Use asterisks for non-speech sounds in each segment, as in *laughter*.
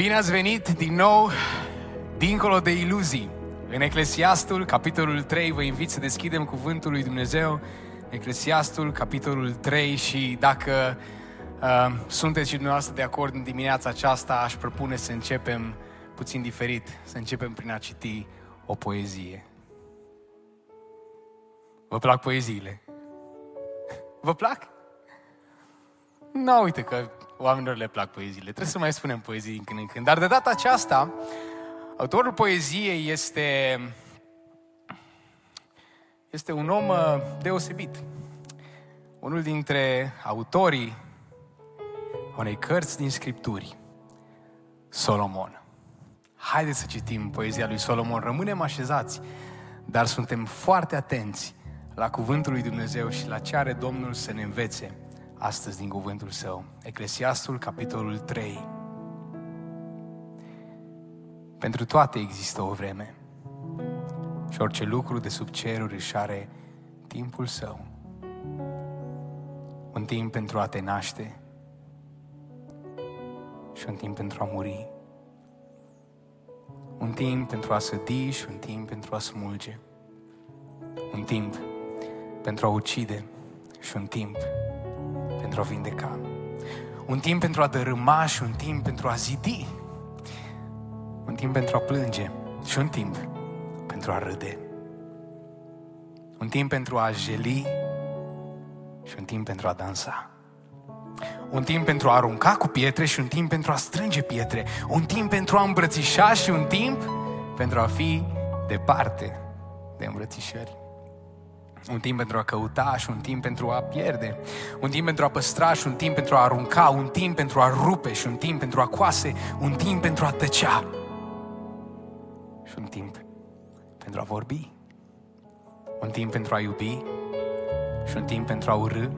Bine ați venit din nou dincolo de iluzii. În Eclesiastul, capitolul 3, vă invit să deschidem cuvântul lui Dumnezeu. Eclesiastul, capitolul 3 și dacă uh, sunteți și dumneavoastră de acord în dimineața aceasta, aș propune să începem puțin diferit, să începem prin a citi o poezie. Vă plac poeziile? Vă plac? Nu, uite că oamenilor le plac poeziile. Trebuie să mai spunem poezii din când în când. Dar de data aceasta, autorul poeziei este, este un om uh, deosebit. Unul dintre autorii unei cărți din Scripturi, Solomon. Haideți să citim poezia lui Solomon. Rămânem așezați, dar suntem foarte atenți la cuvântul lui Dumnezeu și la ce are Domnul să ne învețe astăzi din cuvântul său. Eclesiastul, capitolul 3. Pentru toate există o vreme și orice lucru de sub ceruri își are timpul său. Un timp pentru a te naște și un timp pentru a muri. Un timp pentru a sădi și un timp pentru a smulge. Un timp pentru a ucide și un timp pentru a vindeca. Un timp pentru a dărâma și un timp pentru a zidi. Un timp pentru a plânge și un timp pentru a râde. Un timp pentru a jeli și un timp pentru a dansa. Un timp pentru a arunca cu pietre și un timp pentru a strânge pietre. Un timp pentru a îmbrățișa și un timp pentru a fi departe de îmbrățișări. Un timp pentru a căuta și un timp pentru a pierde. Un timp pentru a păstra și un timp pentru a arunca. Un timp pentru a rupe și un timp pentru a coase. Un timp pentru a tăcea. Și un timp pentru a vorbi. Un timp pentru a iubi și un timp pentru a urâ.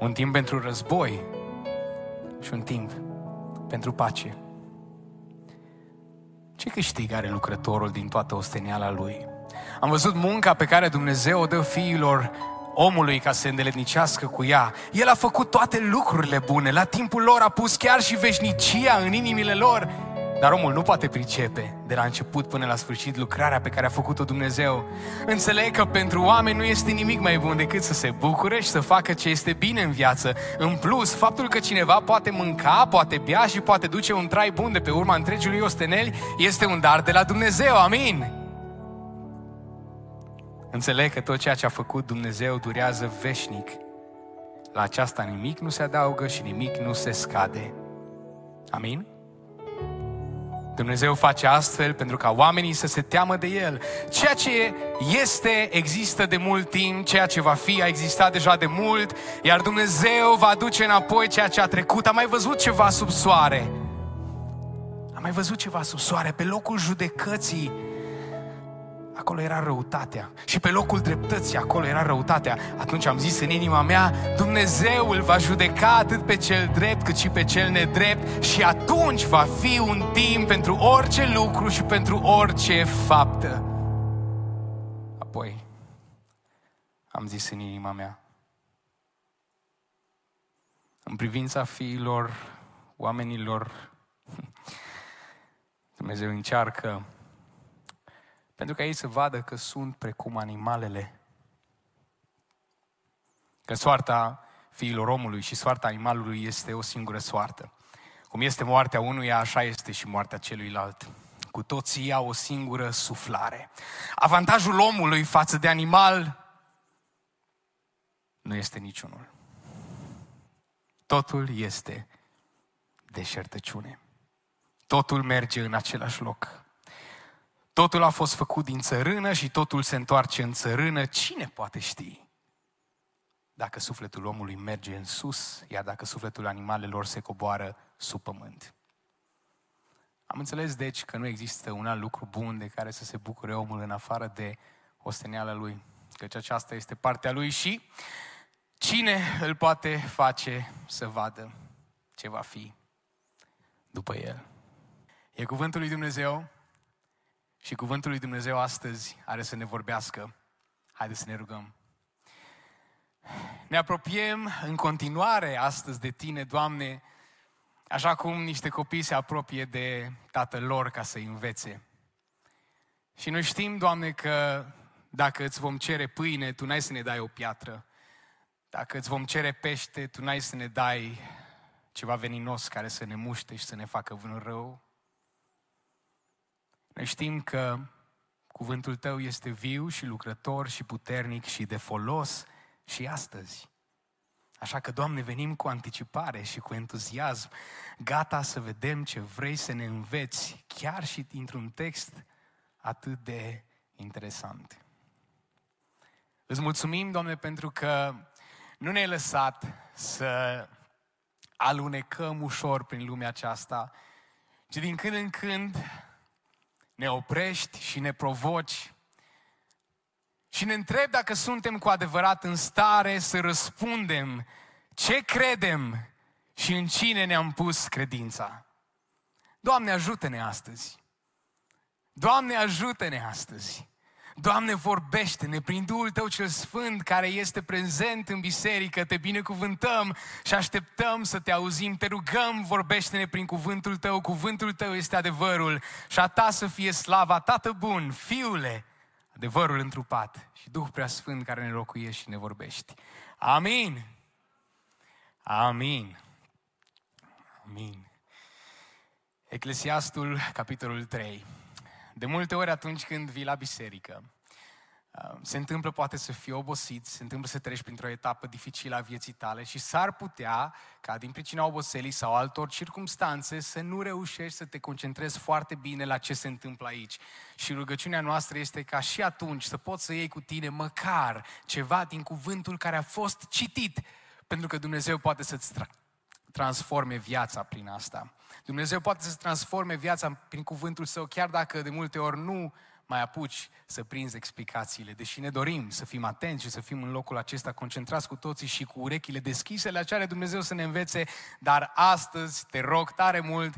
Un timp pentru război și un timp pentru pace. Ce câștig are lucrătorul din toată osteniala lui? Am văzut munca pe care Dumnezeu o dă fiilor omului ca să se îndeletnicească cu ea. El a făcut toate lucrurile bune, la timpul lor a pus chiar și veșnicia în inimile lor. Dar omul nu poate pricepe de la început până la sfârșit lucrarea pe care a făcut-o Dumnezeu. Înțeleg că pentru oameni nu este nimic mai bun decât să se bucure și să facă ce este bine în viață. În plus, faptul că cineva poate mânca, poate bea și poate duce un trai bun de pe urma întregului osteneli este un dar de la Dumnezeu. Amin. Înțeleg că tot ceea ce a făcut Dumnezeu durează veșnic. La aceasta nimic nu se adaugă și nimic nu se scade. Amin? Dumnezeu face astfel pentru ca oamenii să se teamă de El. Ceea ce este, există de mult timp, ceea ce va fi, a existat deja de mult, iar Dumnezeu va aduce înapoi ceea ce a trecut. Am mai văzut ceva sub soare. Am mai văzut ceva sub soare. Pe locul judecății acolo era răutatea. Și pe locul dreptății, acolo era răutatea. Atunci am zis în inima mea, Dumnezeu îl va judeca atât pe cel drept cât și pe cel nedrept și atunci va fi un timp pentru orice lucru și pentru orice faptă. Apoi am zis în inima mea, în privința fiilor, oamenilor, *laughs* Dumnezeu încearcă pentru ca ei să vadă că sunt precum animalele. Că soarta fiilor omului și soarta animalului este o singură soartă. Cum este moartea unuia, așa este și moartea celuilalt. Cu toții au o singură suflare. Avantajul omului față de animal nu este niciunul. Totul este deșertăciune. Totul merge în același loc. Totul a fost făcut din țărână și totul se întoarce în țărână. Cine poate ști? Dacă sufletul omului merge în sus, iar dacă sufletul animalelor se coboară sub pământ. Am înțeles, deci, că nu există un alt lucru bun de care să se bucure omul în afară de osteneala lui, căci aceasta este partea lui și cine îl poate face să vadă ce va fi după el. E cuvântul lui Dumnezeu și cuvântul lui Dumnezeu astăzi are să ne vorbească. Haideți să ne rugăm. Ne apropiem în continuare astăzi de Tine, Doamne, așa cum niște copii se apropie de tatăl lor ca să învețe. Și noi știm, Doamne, că dacă îți vom cere pâine, Tu n-ai să ne dai o piatră. Dacă îți vom cere pește, Tu n-ai să ne dai ceva veninos care să ne muște și să ne facă vreun rău. Noi știm că cuvântul Tău este viu și lucrător și puternic și de folos și astăzi. Așa că, Doamne, venim cu anticipare și cu entuziasm, gata să vedem ce vrei să ne înveți, chiar și dintr-un text atât de interesant. Îți mulțumim, Doamne, pentru că nu ne-ai lăsat să alunecăm ușor prin lumea aceasta, ci din când în când ne oprești și ne provoci și ne întrebi dacă suntem cu adevărat în stare să răspundem ce credem și în cine ne-am pus credința. Doamne, ajută-ne astăzi! Doamne, ajută-ne astăzi! Doamne, vorbește-ne prin Duhul Tău cel Sfânt care este prezent în biserică, te binecuvântăm și așteptăm să te auzim, te rugăm, vorbește-ne prin cuvântul Tău, cuvântul Tău este adevărul și a Ta să fie slava, Tată bun, Fiule, adevărul întrupat și Duhul Prea Sfânt care ne locuiești și ne vorbești. Amin! Amin! Amin! Eclesiastul, capitolul 3. De multe ori atunci când vii la biserică, uh, se întâmplă poate să fii obosit, se întâmplă să treci printr-o etapă dificilă a vieții tale și s-ar putea ca din pricina oboselii sau altor circumstanțe să nu reușești să te concentrezi foarte bine la ce se întâmplă aici. Și rugăciunea noastră este ca și atunci să poți să iei cu tine măcar ceva din cuvântul care a fost citit, pentru că Dumnezeu poate să-ți tra- transforme viața prin asta. Dumnezeu poate să transforme viața prin cuvântul său, chiar dacă de multe ori nu mai apuci să prinzi explicațiile. Deși ne dorim să fim atenți și să fim în locul acesta concentrați cu toții și cu urechile deschise la ce Dumnezeu să ne învețe, dar astăzi te rog tare mult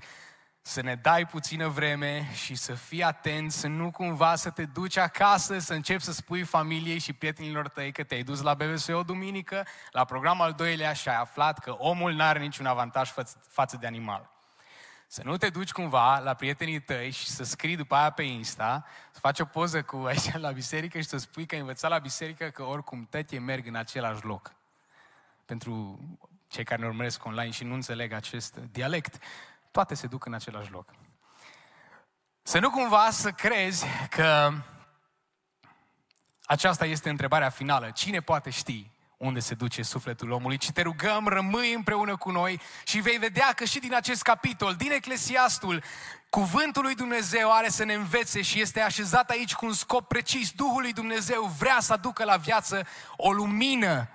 să ne dai puțină vreme și să fii atent, să nu cumva să te duci acasă, să începi să spui familiei și prietenilor tăi că te-ai dus la BBSO duminică, la programul al doilea și ai aflat că omul n-are niciun avantaj față de animal. Să nu te duci cumva la prietenii tăi și să scrii după aia pe Insta, să faci o poză cu *laughs* aici la biserică și să spui că ai învățat la biserică că oricum tătie merg în același loc. Pentru cei care ne urmăresc online și nu înțeleg acest dialect, toate se duc în același loc. Să nu cumva să crezi că aceasta este întrebarea finală. Cine poate ști unde se duce sufletul omului, ci te rugăm, rămâi împreună cu noi și vei vedea că și din acest capitol, din Eclesiastul, Cuvântul lui Dumnezeu are să ne învețe și este așezat aici cu un scop precis. Duhul lui Dumnezeu vrea să aducă la viață o lumină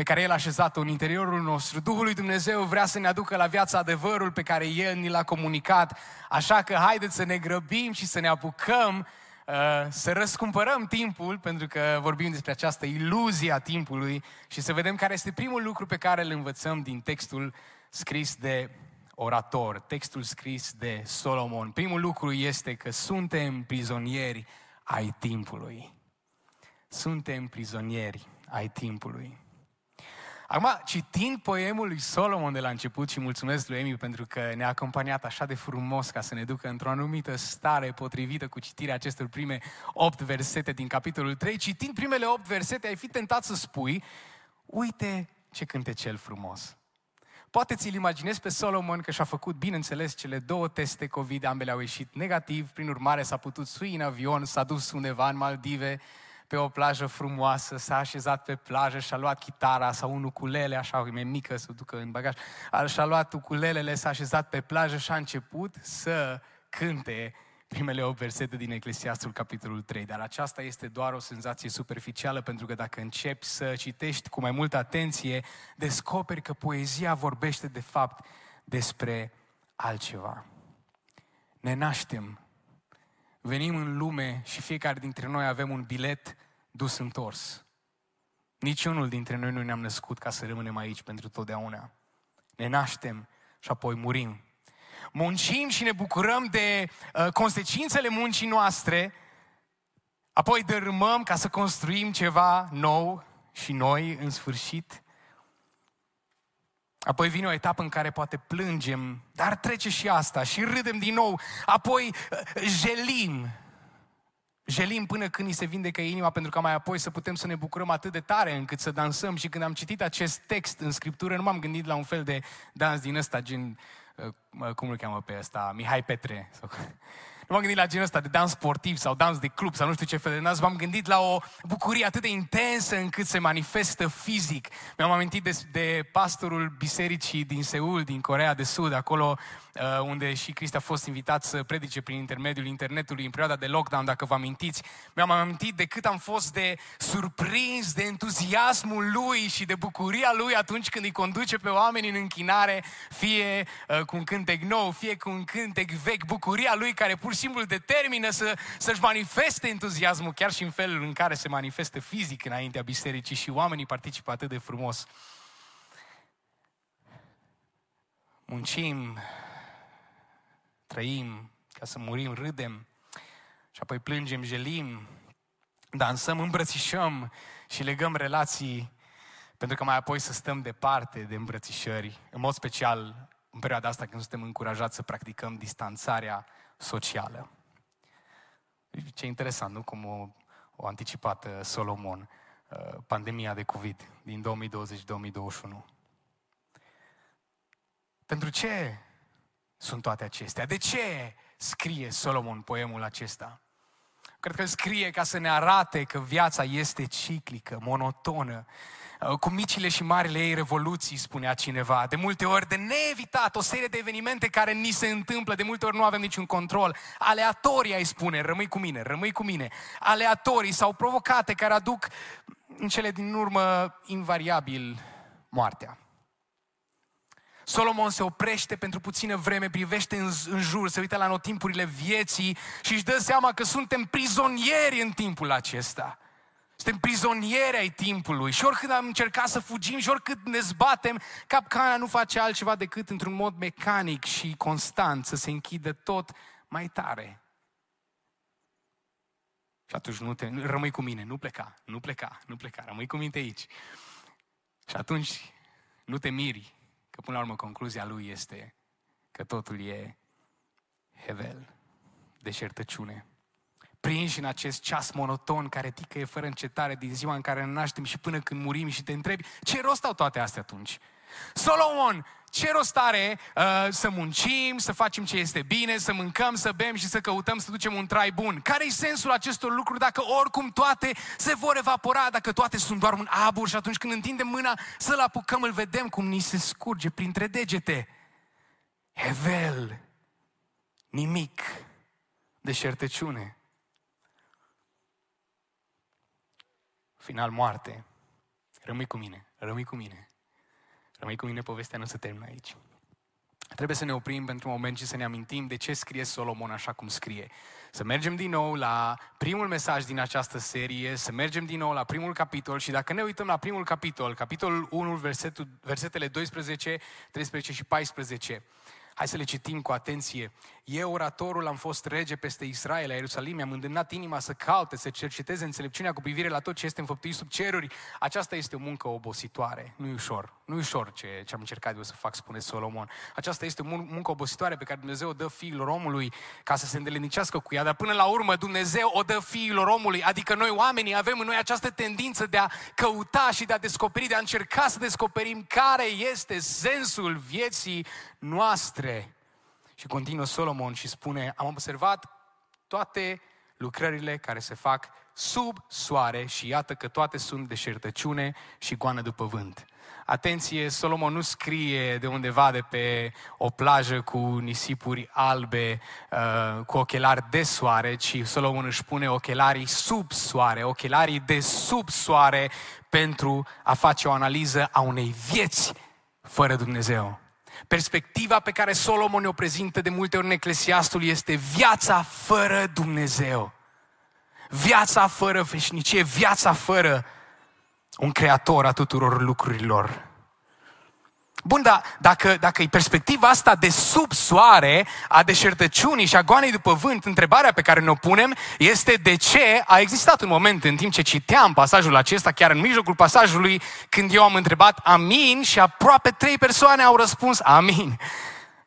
pe care El a așezat-o în interiorul nostru. Duhul lui Dumnezeu vrea să ne aducă la viață adevărul pe care El ni l-a comunicat. Așa că haideți să ne grăbim și să ne apucăm Uh, să răscumpărăm timpul, pentru că vorbim despre această iluzie a timpului și să vedem care este primul lucru pe care îl învățăm din textul scris de orator, textul scris de Solomon. Primul lucru este că suntem prizonieri ai timpului. Suntem prizonieri ai timpului. Acum, citind poemul lui Solomon de la început și mulțumesc lui Emi pentru că ne-a acompaniat așa de frumos ca să ne ducă într-o anumită stare potrivită cu citirea acestor prime opt versete din capitolul 3, citind primele opt versete, ai fi tentat să spui, uite ce cântecel frumos. Poate ți-l imaginezi pe Solomon că și-a făcut, bineînțeles, cele două teste COVID, ambele au ieșit negativ, prin urmare s-a putut sui în avion, s-a dus undeva în Maldive, pe o plajă frumoasă, s-a așezat pe plajă și-a luat chitara sau un ukulele, așa, e mică să ducă în bagaj, și-a luat ukulelele, s-a așezat pe plajă și a început să cânte primele 8 versete din Eclesiastul, capitolul 3. Dar aceasta este doar o senzație superficială, pentru că dacă începi să citești cu mai multă atenție, descoperi că poezia vorbește de fapt despre altceva. ne naștem, venim în lume și fiecare dintre noi avem un bilet dus întors. Niciunul dintre noi nu ne-am născut ca să rămânem aici pentru totdeauna. Ne naștem și apoi murim. Muncim și ne bucurăm de uh, consecințele muncii noastre, apoi dărâmăm ca să construim ceva nou și noi în sfârșit. Apoi vine o etapă în care poate plângem, dar trece și asta și râdem din nou. Apoi uh, jelim. Jelim până când ni se vindecă inima pentru ca mai apoi să putem să ne bucurăm atât de tare încât să dansăm. Și când am citit acest text în Scriptură, nu m-am gândit la un fel de dans din ăsta, gen, uh, cum îl cheamă pe ăsta, Mihai Petre. Sau nu m-am gândit la genul ăsta de dans sportiv sau dans de club sau nu știu ce fel de dans. M-am gândit la o bucurie atât de intensă încât se manifestă fizic. Mi-am amintit de, de pastorul bisericii din Seul, din Corea de Sud, acolo uh, unde și Cristi a fost invitat să predice prin intermediul internetului în perioada de lockdown, dacă vă amintiți. Mi-am amintit de cât am fost de surprins de entuziasmul lui și de bucuria lui atunci când îi conduce pe oameni în închinare, fie uh, cu un cântec nou, fie cu un cântec vechi, bucuria lui care pur și simplu determină să, să-și manifeste entuziasmul, chiar și în felul în care se manifestă fizic înaintea bisericii și oamenii participă atât de frumos. Muncim, trăim ca să murim, râdem și apoi plângem, jelim, dansăm, îmbrățișăm și legăm relații pentru că mai apoi să stăm departe de îmbrățișări, în mod special în perioada asta când suntem încurajați să practicăm distanțarea socială. Ce interesant, nu? Cum o, o anticipat uh, Solomon uh, pandemia de COVID din 2020-2021. Pentru ce sunt toate acestea? De ce scrie Solomon poemul acesta? Cred că scrie ca să ne arate că viața este ciclică, monotonă, Uh, cu micile și marile ei revoluții, spunea cineva. De multe ori de neevitat, o serie de evenimente care ni se întâmplă, de multe ori nu avem niciun control. Aleatorii, ai spune, rămâi cu mine, rămâi cu mine. Aleatorii sau provocate care aduc în cele din urmă invariabil moartea. Solomon se oprește pentru puțină vreme, privește în, în jur, se uită la notimpurile vieții și își dă seama că suntem prizonieri în timpul acesta. Suntem prizonieri ai timpului și oricât am încercat să fugim și oricât ne zbatem, capcana nu face altceva decât într-un mod mecanic și constant să se închidă tot mai tare. Și atunci nu te, rămâi cu mine, nu pleca, nu pleca, nu pleca, rămâi cu mine aici. Și atunci nu te miri că până la urmă concluzia lui este că totul e hevel, deșertăciune prinși în acest ceas monoton care ticăie fără încetare din ziua în care ne naștem și până când murim și te întrebi ce rost au toate astea atunci? Solomon, ce rost are uh, să muncim, să facem ce este bine, să mâncăm, să bem și să căutăm să ducem un trai bun? Care-i sensul acestor lucruri dacă oricum toate se vor evapora, dacă toate sunt doar un abur și atunci când întindem mâna să-l apucăm, îl vedem cum ni se scurge printre degete? Hevel, nimic, deșertăciune. final moarte. Rămâi cu mine, rămâi cu mine. Rămâi cu mine, povestea nu se termină aici. Trebuie să ne oprim pentru un moment și să ne amintim de ce scrie Solomon așa cum scrie. Să mergem din nou la primul mesaj din această serie, să mergem din nou la primul capitol și dacă ne uităm la primul capitol, capitolul 1, versetul, versetele 12, 13 și 14, Hai să le citim cu atenție. Eu, oratorul, am fost rege peste Israel, la Ierusalim, mi-am îndemnat inima să caute, să cerceteze înțelepciunea cu privire la tot ce este înfăptuit sub ceruri. Aceasta este o muncă obositoare. Nu e ușor. Nu e ușor ce, ce am încercat eu să fac, spune Solomon. Aceasta este o muncă obositoare pe care Dumnezeu o dă fiilor omului ca să se îndelenicească cu ea, dar până la urmă Dumnezeu o dă fiilor omului, adică noi oamenii avem în noi această tendință de a căuta și de a descoperi, de a încerca să descoperim care este sensul vieții noastre. Și continuă Solomon și spune, am observat toate lucrările care se fac sub soare și iată că toate sunt deșertăciune și goană după vânt. Atenție, Solomon nu scrie de undeva de pe o plajă cu nisipuri albe, uh, cu ochelari de soare, ci Solomon își pune ochelarii sub soare, ochelarii de sub soare pentru a face o analiză a unei vieți fără Dumnezeu Perspectiva pe care Solomon o prezintă de multe ori în Eclesiastul este viața fără Dumnezeu. Viața fără veșnicie, viața fără un creator a tuturor lucrurilor. Bun, dar dacă, dacă e perspectiva asta de sub soare, a deșertăciunii și a goanei după vânt, întrebarea pe care ne-o punem este de ce a existat un moment în timp ce citeam pasajul acesta, chiar în mijlocul pasajului, când eu am întrebat amin și aproape trei persoane au răspuns amin.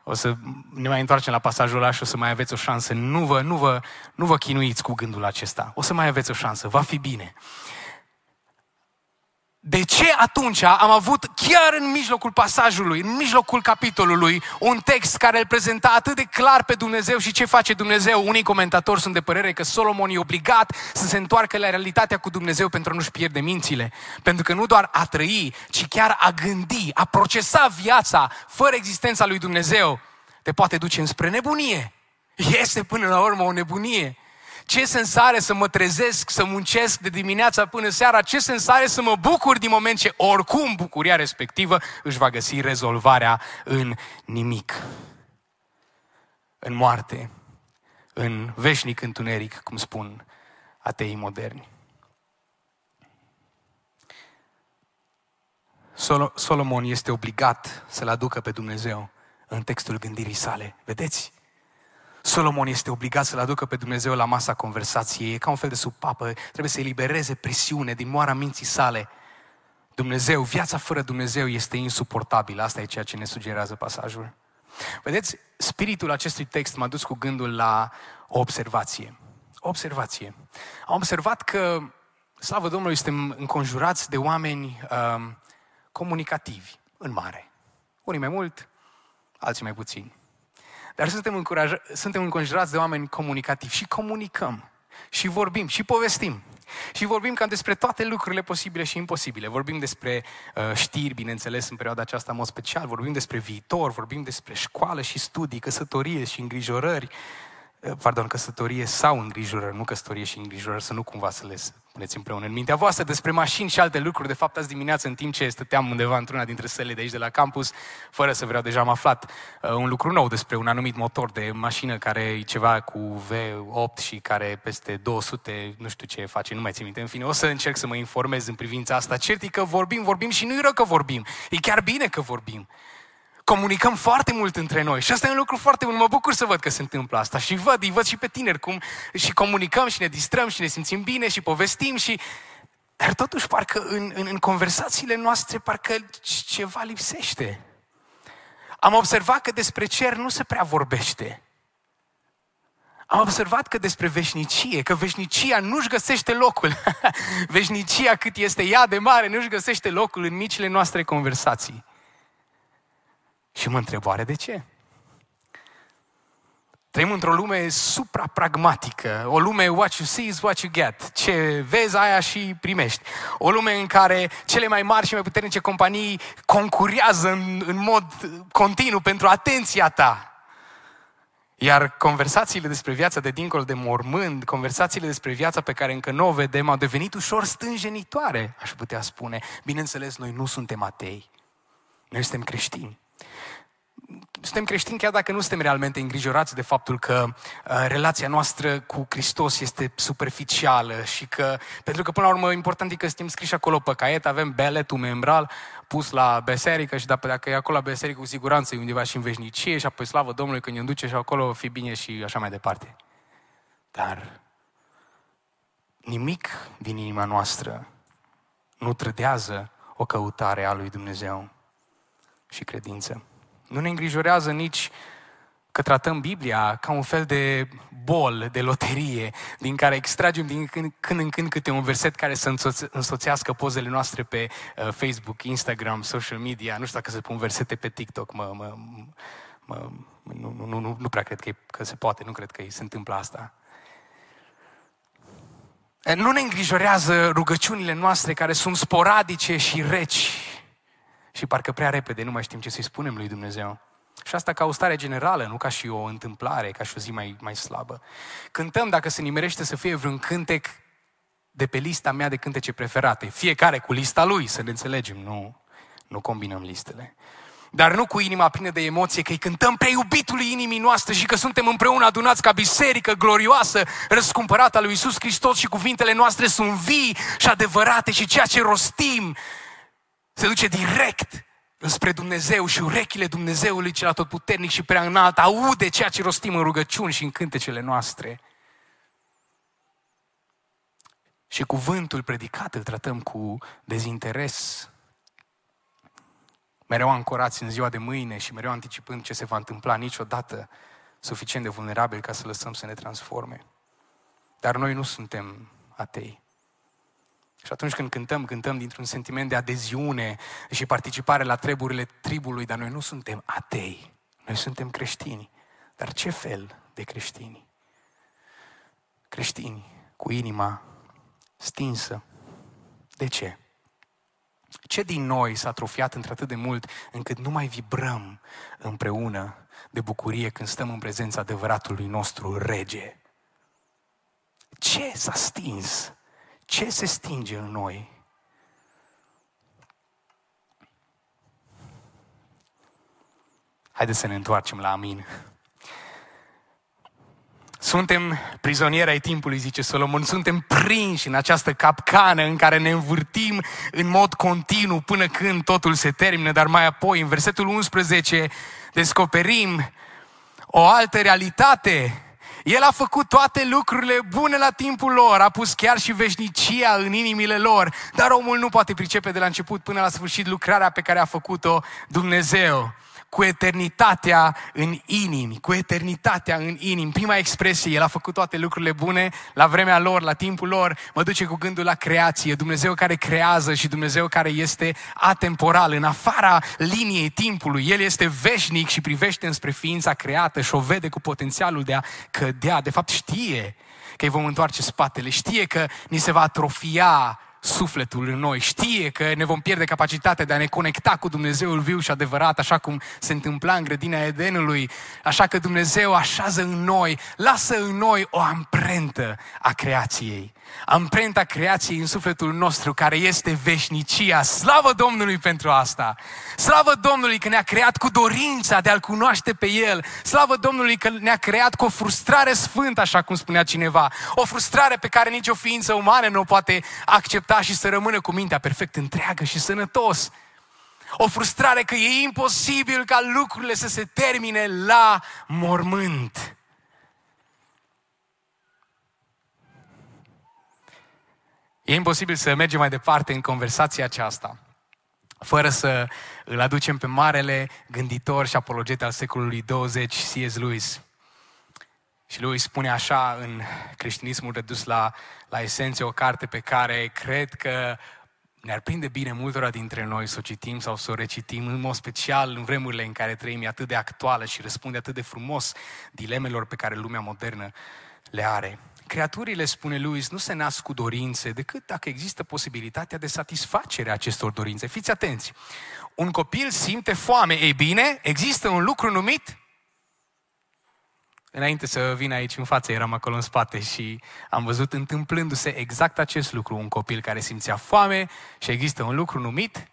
O să ne mai întoarcem la pasajul ăla și o să mai aveți o șansă. Nu vă, nu vă, nu vă chinuiți cu gândul acesta. O să mai aveți o șansă. Va fi bine. De ce atunci am avut chiar în mijlocul pasajului, în mijlocul capitolului, un text care îl prezenta atât de clar pe Dumnezeu și ce face Dumnezeu? Unii comentatori sunt de părere că Solomon e obligat să se întoarcă la realitatea cu Dumnezeu pentru a nu-și pierde mințile. Pentru că nu doar a trăi, ci chiar a gândi, a procesa viața fără existența lui Dumnezeu, te poate duce înspre nebunie. Este până la urmă o nebunie. Ce sens are să mă trezesc, să muncesc de dimineața până seara? Ce sens are să mă bucur din moment ce oricum bucuria respectivă își va găsi rezolvarea în nimic? În moarte, în veșnic întuneric, cum spun ateii moderni. Solomon este obligat să-L aducă pe Dumnezeu în textul gândirii sale. Vedeți? Solomon este obligat să-L aducă pe Dumnezeu la masa conversației, e ca un fel de supapă, trebuie să elibereze presiune din moara minții sale. Dumnezeu, viața fără Dumnezeu este insuportabilă, asta e ceea ce ne sugerează pasajul. Vedeți, spiritul acestui text m-a dus cu gândul la o observație. O observație. Am observat că, slavă Domnului, suntem înconjurați de oameni um, comunicativi, în mare. Unii mai mult, alții mai puțin. Dar suntem, încuraj- suntem înconjurați de oameni comunicativi și comunicăm, și vorbim, și povestim. Și vorbim cam despre toate lucrurile posibile și imposibile. Vorbim despre uh, știri, bineînțeles, în perioada aceasta în mod special. Vorbim despre viitor, vorbim despre școală și studii, căsătorie și îngrijorări. Uh, pardon, căsătorie sau îngrijorări, nu căsătorie și îngrijorări, să nu cumva să le puneți împreună în mintea voastră despre mașini și alte lucruri. De fapt, azi dimineață, în timp ce stăteam undeva într-una dintre sălile de aici de la campus, fără să vreau, deja am aflat uh, un lucru nou despre un anumit motor de mașină care e ceva cu V8 și care peste 200, nu știu ce face, nu mai țin minte. În fine, o să încerc să mă informez în privința asta. Cert că vorbim, vorbim și nu-i rău că vorbim. E chiar bine că vorbim comunicăm foarte mult între noi. Și asta e un lucru foarte bun. Mă bucur să văd că se întâmplă asta. Și văd, îi văd și pe tineri cum și comunicăm și ne distrăm și ne simțim bine și povestim și... Dar totuși, parcă în, în, în conversațiile noastre, parcă ceva lipsește. Am observat că despre cer nu se prea vorbește. Am observat că despre veșnicie, că veșnicia nu-și găsește locul. *laughs* veșnicia cât este ea de mare, nu-și găsește locul în micile noastre conversații. Și mă întreb, oare de ce? Trăim într-o lume supra-pragmatică, o lume what you see is what you get. Ce vezi, aia și primești. O lume în care cele mai mari și mai puternice companii concurează în, în mod continuu pentru atenția ta. Iar conversațiile despre viața de dincolo de mormânt, conversațiile despre viața pe care încă nu o vedem, au devenit ușor stânjenitoare, aș putea spune. Bineînțeles, noi nu suntem atei. Noi suntem creștini suntem creștini chiar dacă nu suntem realmente îngrijorați de faptul că uh, relația noastră cu Hristos este superficială și că, pentru că până la urmă important e că suntem scriși acolo pe caiet, avem beletul membral pus la beserică și dacă e acolo la beserică cu siguranță e undeva și în veșnicie și apoi slavă Domnului când ne duce și acolo fi bine și așa mai departe. Dar nimic din inima noastră nu trădează o căutare a lui Dumnezeu și credință. Nu ne îngrijorează nici că tratăm Biblia ca un fel de bol, de loterie, din care extragem din când, când în când câte un verset care să însoțească pozele noastre pe uh, Facebook, Instagram, social media. Nu știu dacă se pun versete pe TikTok, mă, mă, mă, nu, nu, nu, nu prea cred că, e, că se poate, nu cred că se întâmplă asta. Nu ne îngrijorează rugăciunile noastre care sunt sporadice și reci, și parcă prea repede nu mai știm ce să-i spunem lui Dumnezeu. Și asta ca o stare generală, nu ca și o întâmplare, ca și o zi mai, mai slabă. Cântăm dacă se nimerește să fie vreun cântec de pe lista mea de cântece preferate. Fiecare cu lista lui, să ne înțelegem, nu, nu combinăm listele. dar nu cu inima plină de emoție, că îi cântăm pre iubitului inimii noastre și că suntem împreună adunați ca biserică glorioasă, răscumpărată a lui Isus Hristos și cuvintele noastre sunt vii și adevărate și ceea ce rostim se duce direct înspre Dumnezeu și urechile Dumnezeului cel atotputernic și prea înalt aude ceea ce rostim în rugăciuni și în cântecele noastre. Și cuvântul predicat îl tratăm cu dezinteres, mereu ancorați în ziua de mâine și mereu anticipând ce se va întâmpla niciodată suficient de vulnerabil ca să lăsăm să ne transforme. Dar noi nu suntem atei. Și atunci când cântăm, cântăm dintr-un sentiment de adeziune și participare la treburile tribului, dar noi nu suntem atei. Noi suntem creștini. Dar ce fel de creștini? Creștini cu inima stinsă. De ce? Ce din noi s-a atrofiat într-atât de mult încât nu mai vibrăm împreună de bucurie când stăm în prezența adevăratului nostru rege? Ce s-a stins? Ce se stinge în noi? Haideți să ne întoarcem la Amin. Suntem prizonieri ai timpului, zice Solomon, suntem prinși în această capcană în care ne învârtim în mod continuu până când totul se termină, dar mai apoi, în versetul 11, descoperim o altă realitate. El a făcut toate lucrurile bune la timpul lor, a pus chiar și veșnicia în inimile lor, dar omul nu poate pricepe de la început până la sfârșit lucrarea pe care a făcut-o Dumnezeu cu eternitatea în inimi, cu eternitatea în inimi. Prima expresie, El a făcut toate lucrurile bune la vremea lor, la timpul lor, mă duce cu gândul la creație, Dumnezeu care creează și Dumnezeu care este atemporal, în afara liniei timpului. El este veșnic și privește înspre ființa creată și o vede cu potențialul de a cădea. De fapt știe că îi vom întoarce spatele, știe că ni se va atrofia sufletul în noi. Știe că ne vom pierde capacitatea de a ne conecta cu Dumnezeul viu și adevărat, așa cum se întâmpla în grădina Edenului. Așa că Dumnezeu așează în noi, lasă în noi o amprentă a creației amprenta creației în sufletul nostru, care este veșnicia. Slavă Domnului pentru asta! Slavă Domnului că ne-a creat cu dorința de a-L cunoaște pe El. Slavă Domnului că ne-a creat cu o frustrare sfântă, așa cum spunea cineva. O frustrare pe care nicio ființă umană nu o poate accepta și să rămână cu mintea perfect întreagă și sănătos. O frustrare că e imposibil ca lucrurile să se termine la mormânt. E imposibil să mergem mai departe în conversația aceasta fără să îl aducem pe marele gânditor și apologet al secolului 20, C.S. Lewis. Și lui spune așa în creștinismul redus la, la esență, o carte pe care cred că ne-ar prinde bine multora dintre noi să o citim sau să o recitim, în mod special în vremurile în care trăim, e atât de actuală și răspunde atât de frumos dilemelor pe care lumea modernă le are. Creaturile, spune Louis, nu se nasc cu dorințe decât dacă există posibilitatea de satisfacere a acestor dorințe. Fiți atenți! Un copil simte foame. Ei bine, există un lucru numit Înainte să vin aici în față, eram acolo în spate și am văzut întâmplându-se exact acest lucru. Un copil care simțea foame și există un lucru numit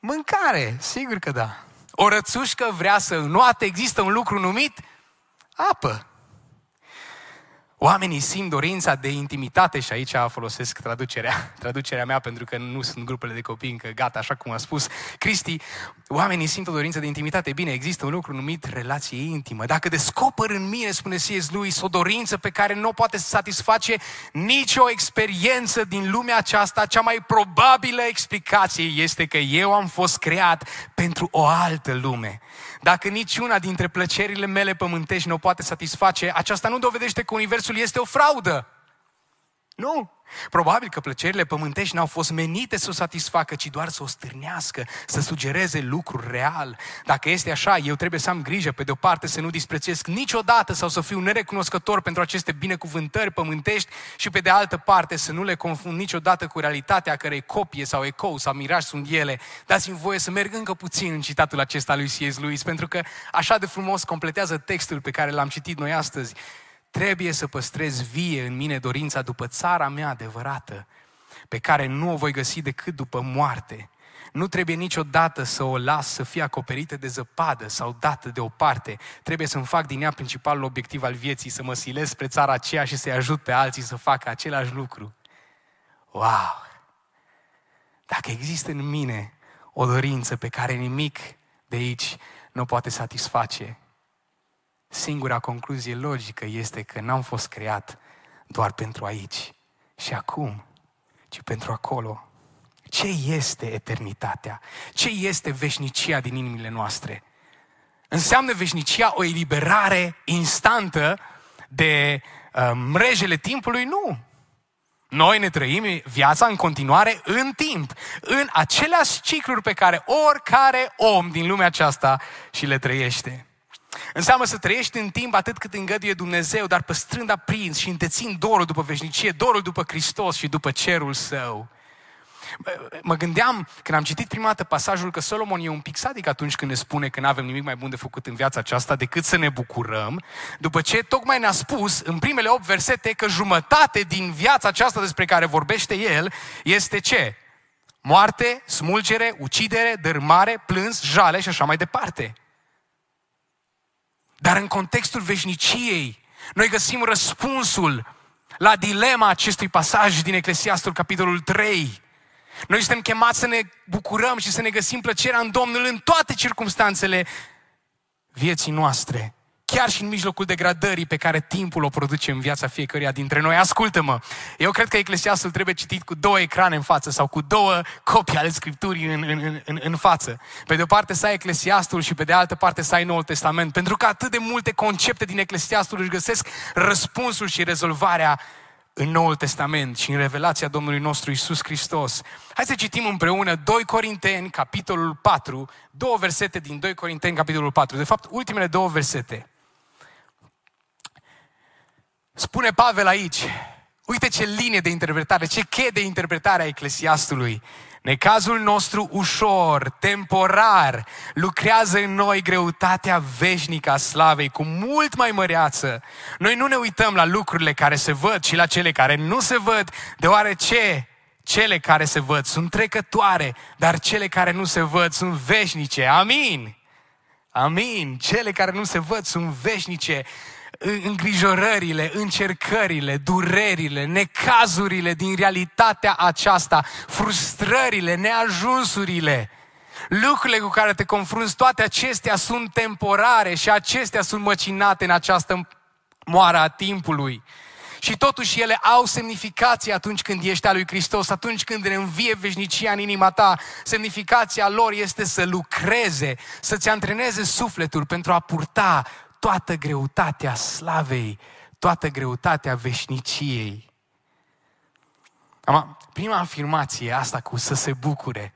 mâncare. Sigur că da. O rățușcă vrea să înoate, există un lucru numit apă. Oamenii simt dorința de intimitate și aici folosesc traducerea, *laughs* traducerea mea pentru că nu sunt grupele de copii încă gata, așa cum a spus Cristi. Oamenii simt o dorință de intimitate. Bine, există un lucru numit relație intimă. Dacă descoper în mine, spune C.S. Lewis, o dorință pe care nu poate să satisface nicio experiență din lumea aceasta, cea mai probabilă explicație este că eu am fost creat pentru o altă lume. Dacă niciuna dintre plăcerile mele pământești nu o poate satisface, aceasta nu dovedește că Universul este o fraudă. Nu. Probabil că plăcerile pământești n-au fost menite să o satisfacă, ci doar să o stârnească, să sugereze lucruri real. Dacă este așa, eu trebuie să am grijă, pe de o parte, să nu disprețuiesc niciodată sau să fiu nerecunoscător pentru aceste binecuvântări pământești și pe de altă parte să nu le confund niciodată cu realitatea cărei copie sau ecou sau miraj sunt ele. Dați-mi voie să merg încă puțin în citatul acesta lui C.S. Lewis, pentru că așa de frumos completează textul pe care l-am citit noi astăzi. Trebuie să păstrez vie în mine dorința după țara mea adevărată, pe care nu o voi găsi decât după moarte. nu trebuie niciodată să o las să fie acoperită de zăpadă sau dată deoparte. Trebuie să-mi fac din ea principalul obiectiv al vieții, să mă silesc spre țara aceea și să-i ajut pe alții să facă același lucru. Wow! Dacă există în mine o dorință pe care nimic de aici nu poate satisface, singura concluzie logică este că n-am fost creat doar pentru aici și acum, ci pentru acolo. Ce este eternitatea? Ce este veșnicia din inimile noastre? Înseamnă veșnicia o eliberare instantă de uh, mrejele timpului? Nu. Noi ne trăim viața în continuare în timp, în aceleași cicluri pe care oricare om din lumea aceasta și le trăiește. Înseamnă să trăiești în timp atât cât îngăduie Dumnezeu, dar păstrând aprins și întețind dorul după veșnicie, dorul după Hristos și după cerul său. Mă gândeam, când am citit prima dată pasajul, că Solomon e un pic sadic atunci când ne spune că nu avem nimic mai bun de făcut în viața aceasta decât să ne bucurăm, după ce tocmai ne-a spus în primele 8 versete că jumătate din viața aceasta despre care vorbește el este ce? Moarte, smulgere, ucidere, dărmare, plâns, jale și așa mai departe. Dar în contextul veșniciei, noi găsim răspunsul la dilema acestui pasaj din Eclesiastul, capitolul 3. Noi suntem chemați să ne bucurăm și să ne găsim plăcerea în Domnul în toate circumstanțele vieții noastre chiar și în mijlocul degradării pe care timpul o produce în viața fiecăruia dintre noi. Ascultă-mă, eu cred că Eclesiastul trebuie citit cu două ecrane în față sau cu două copii ale Scripturii în, în, în, în față. Pe de o parte să ai Eclesiastul și pe de altă parte să ai Noul Testament, pentru că atât de multe concepte din Eclesiastul își găsesc răspunsul și rezolvarea în Noul Testament și în revelația Domnului nostru Isus Hristos. Hai să citim împreună 2 Corinteni, capitolul 4, două versete din 2 Corinteni, capitolul 4. De fapt, ultimele două versete. Spune Pavel aici, uite ce linie de interpretare, ce cheie de interpretare a Eclesiastului. Necazul nostru ușor, temporar, lucrează în noi greutatea veșnică a slavei cu mult mai măreață. Noi nu ne uităm la lucrurile care se văd, ci la cele care nu se văd, deoarece cele care se văd sunt trecătoare, dar cele care nu se văd sunt veșnice. Amin! Amin! Cele care nu se văd sunt veșnice îngrijorările, încercările, durerile, necazurile din realitatea aceasta, frustrările, neajunsurile, lucrurile cu care te confrunți, toate acestea sunt temporare și acestea sunt măcinate în această moară a timpului. Și totuși ele au semnificație atunci când ești al lui Hristos, atunci când învie veșnicia în inima ta. Semnificația lor este să lucreze, să-ți antreneze sufletul pentru a purta toată greutatea slavei, toată greutatea veșniciei. Am, prima afirmație asta cu să se bucure.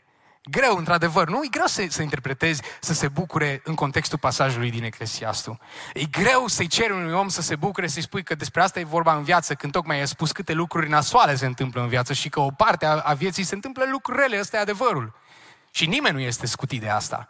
Greu, într-adevăr, nu? E greu să, să interpretezi să se bucure în contextul pasajului din Eclesiastul. E greu să-i ceri unui om să se bucure, să-i spui că despre asta e vorba în viață, când tocmai ai spus câte lucruri nasoale se întâmplă în viață și că o parte a, a vieții se întâmplă lucruri rele, ăsta e adevărul. Și nimeni nu este scutit de asta.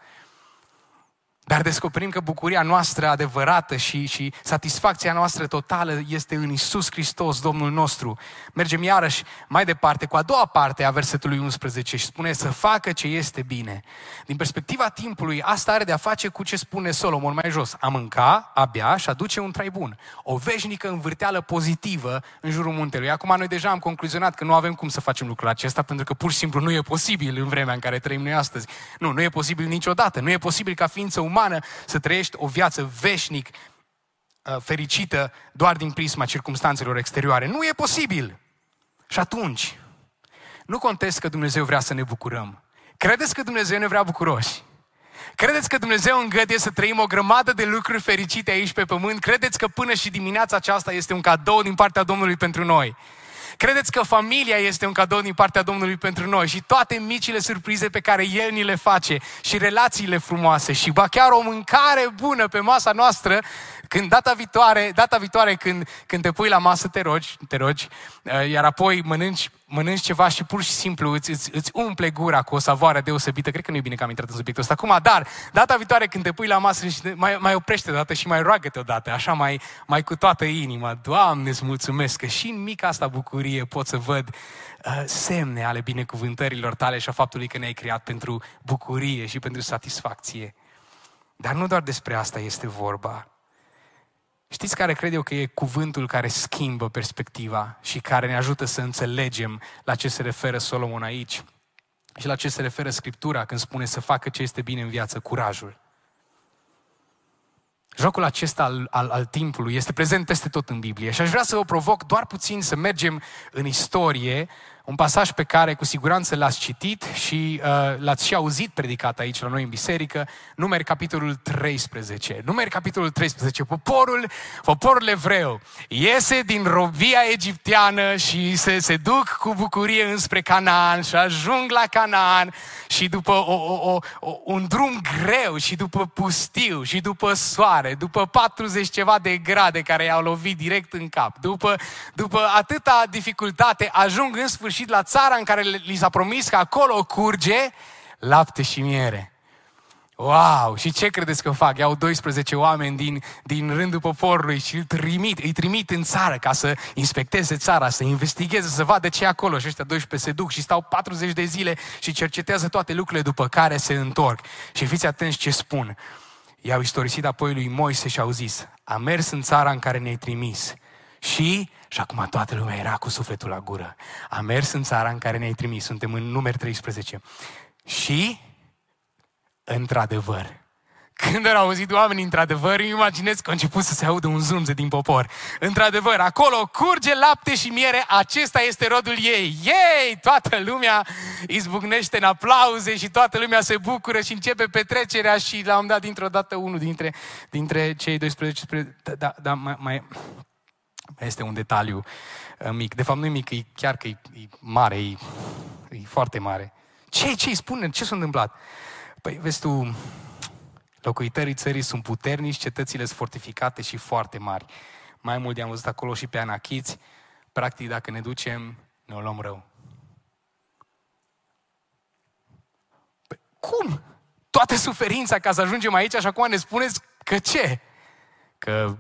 Dar descoperim că bucuria noastră adevărată și, și satisfacția noastră totală este în Isus Hristos, Domnul nostru. Mergem iarăși mai departe cu a doua parte a versetului 11 și spune să facă ce este bine. Din perspectiva timpului, asta are de-a face cu ce spune Solomon mai jos. A mânca, a bea și a duce un trai bun. O veșnică învârteală pozitivă în jurul muntelui. Acum noi deja am concluzionat că nu avem cum să facem lucrul acesta pentru că pur și simplu nu e posibil în vremea în care trăim noi astăzi. Nu, nu e posibil niciodată. Nu e posibil ca ființă umană umană să trăiești o viață veșnic uh, fericită doar din prisma circumstanțelor exterioare. Nu e posibil. Și atunci, nu contest că Dumnezeu vrea să ne bucurăm. Credeți că Dumnezeu ne vrea bucuroși? Credeți că Dumnezeu îngăduie să trăim o grămadă de lucruri fericite aici pe pământ? Credeți că până și dimineața aceasta este un cadou din partea Domnului pentru noi? Credeți că familia este un cadou din partea Domnului pentru noi și toate micile surprize pe care El ni le face și relațiile frumoase și ba chiar o mâncare bună pe masa noastră, când data viitoare, data viitoare când, când te pui la masă te rogi, te rogi, uh, iar apoi mănânci mănânci ceva și pur și simplu îți, îți, îți umple gura cu o savoare deosebită. Cred că nu e bine că am intrat în subiectul ăsta acum, dar data viitoare când te pui la masă și mai, mai oprește odată și mai roagă-te odată, așa mai, mai cu toată inima. Doamne, îți mulțumesc că și în mica asta bucurie pot să văd uh, semne ale binecuvântărilor tale și a faptului că ne-ai creat pentru bucurie și pentru satisfacție. Dar nu doar despre asta este vorba. Știți care cred eu că e cuvântul care schimbă perspectiva și care ne ajută să înțelegem la ce se referă Solomon aici și la ce se referă Scriptura când spune să facă ce este bine în viață, curajul. Jocul acesta al, al, al timpului este prezent peste tot în Biblie și aș vrea să vă provoc doar puțin să mergem în istorie un pasaj pe care cu siguranță l-ați citit și uh, l-ați și auzit predicat aici la noi în biserică, numeri capitolul 13. Numeri capitolul 13. Poporul, poporul evreu iese din robia egipteană și se, se duc cu bucurie înspre Canaan și ajung la Canaan și după o, o, o, o, un drum greu și după pustiu și după soare, după 40 ceva de grade care i-au lovit direct în cap, după, după atâta dificultate, ajung în sfârșit sfârșit la țara în care li s-a promis că acolo curge lapte și miere. Wow! Și ce credeți că fac? Iau 12 oameni din, din rândul poporului și îi trimit, îi trimit în țară ca să inspecteze țara, să investigheze, să vadă ce e acolo. Și ăștia 12 se duc și stau 40 de zile și cercetează toate lucrurile după care se întorc. Și fiți atenți ce spun. I-au istorisit apoi lui Moise și au zis, a mers în țara în care ne-ai trimis și și acum toată lumea era cu sufletul la gură. Am mers în țara în care ne-ai trimis, suntem în număr 13. Și, într-adevăr, *laughs* când au auzit oamenii, într-adevăr, îmi imaginez că a început să se audă un zumze din popor. Într-adevăr, acolo curge lapte și miere, acesta este rodul ei. Ei! Toată lumea izbucnește în aplauze și toată lumea se bucură și începe petrecerea și l-am dat dintr-o dată unul dintre, dintre cei 12... Da, da, da mai, mai, este un detaliu uh, mic. De fapt, nu e mic, e chiar că e, e mare, e, e foarte mare. Ce, ce spune? Ce s-a întâmplat? Păi, vezi tu, locuitorii țării sunt puternici, cetățile sunt fortificate și foarte mari. Mai mult de-am văzut acolo și pe anachiți. Practic, dacă ne ducem, ne o luăm rău. Păi, cum? Toată suferința ca să ajungem aici și acum ne spuneți că ce? Că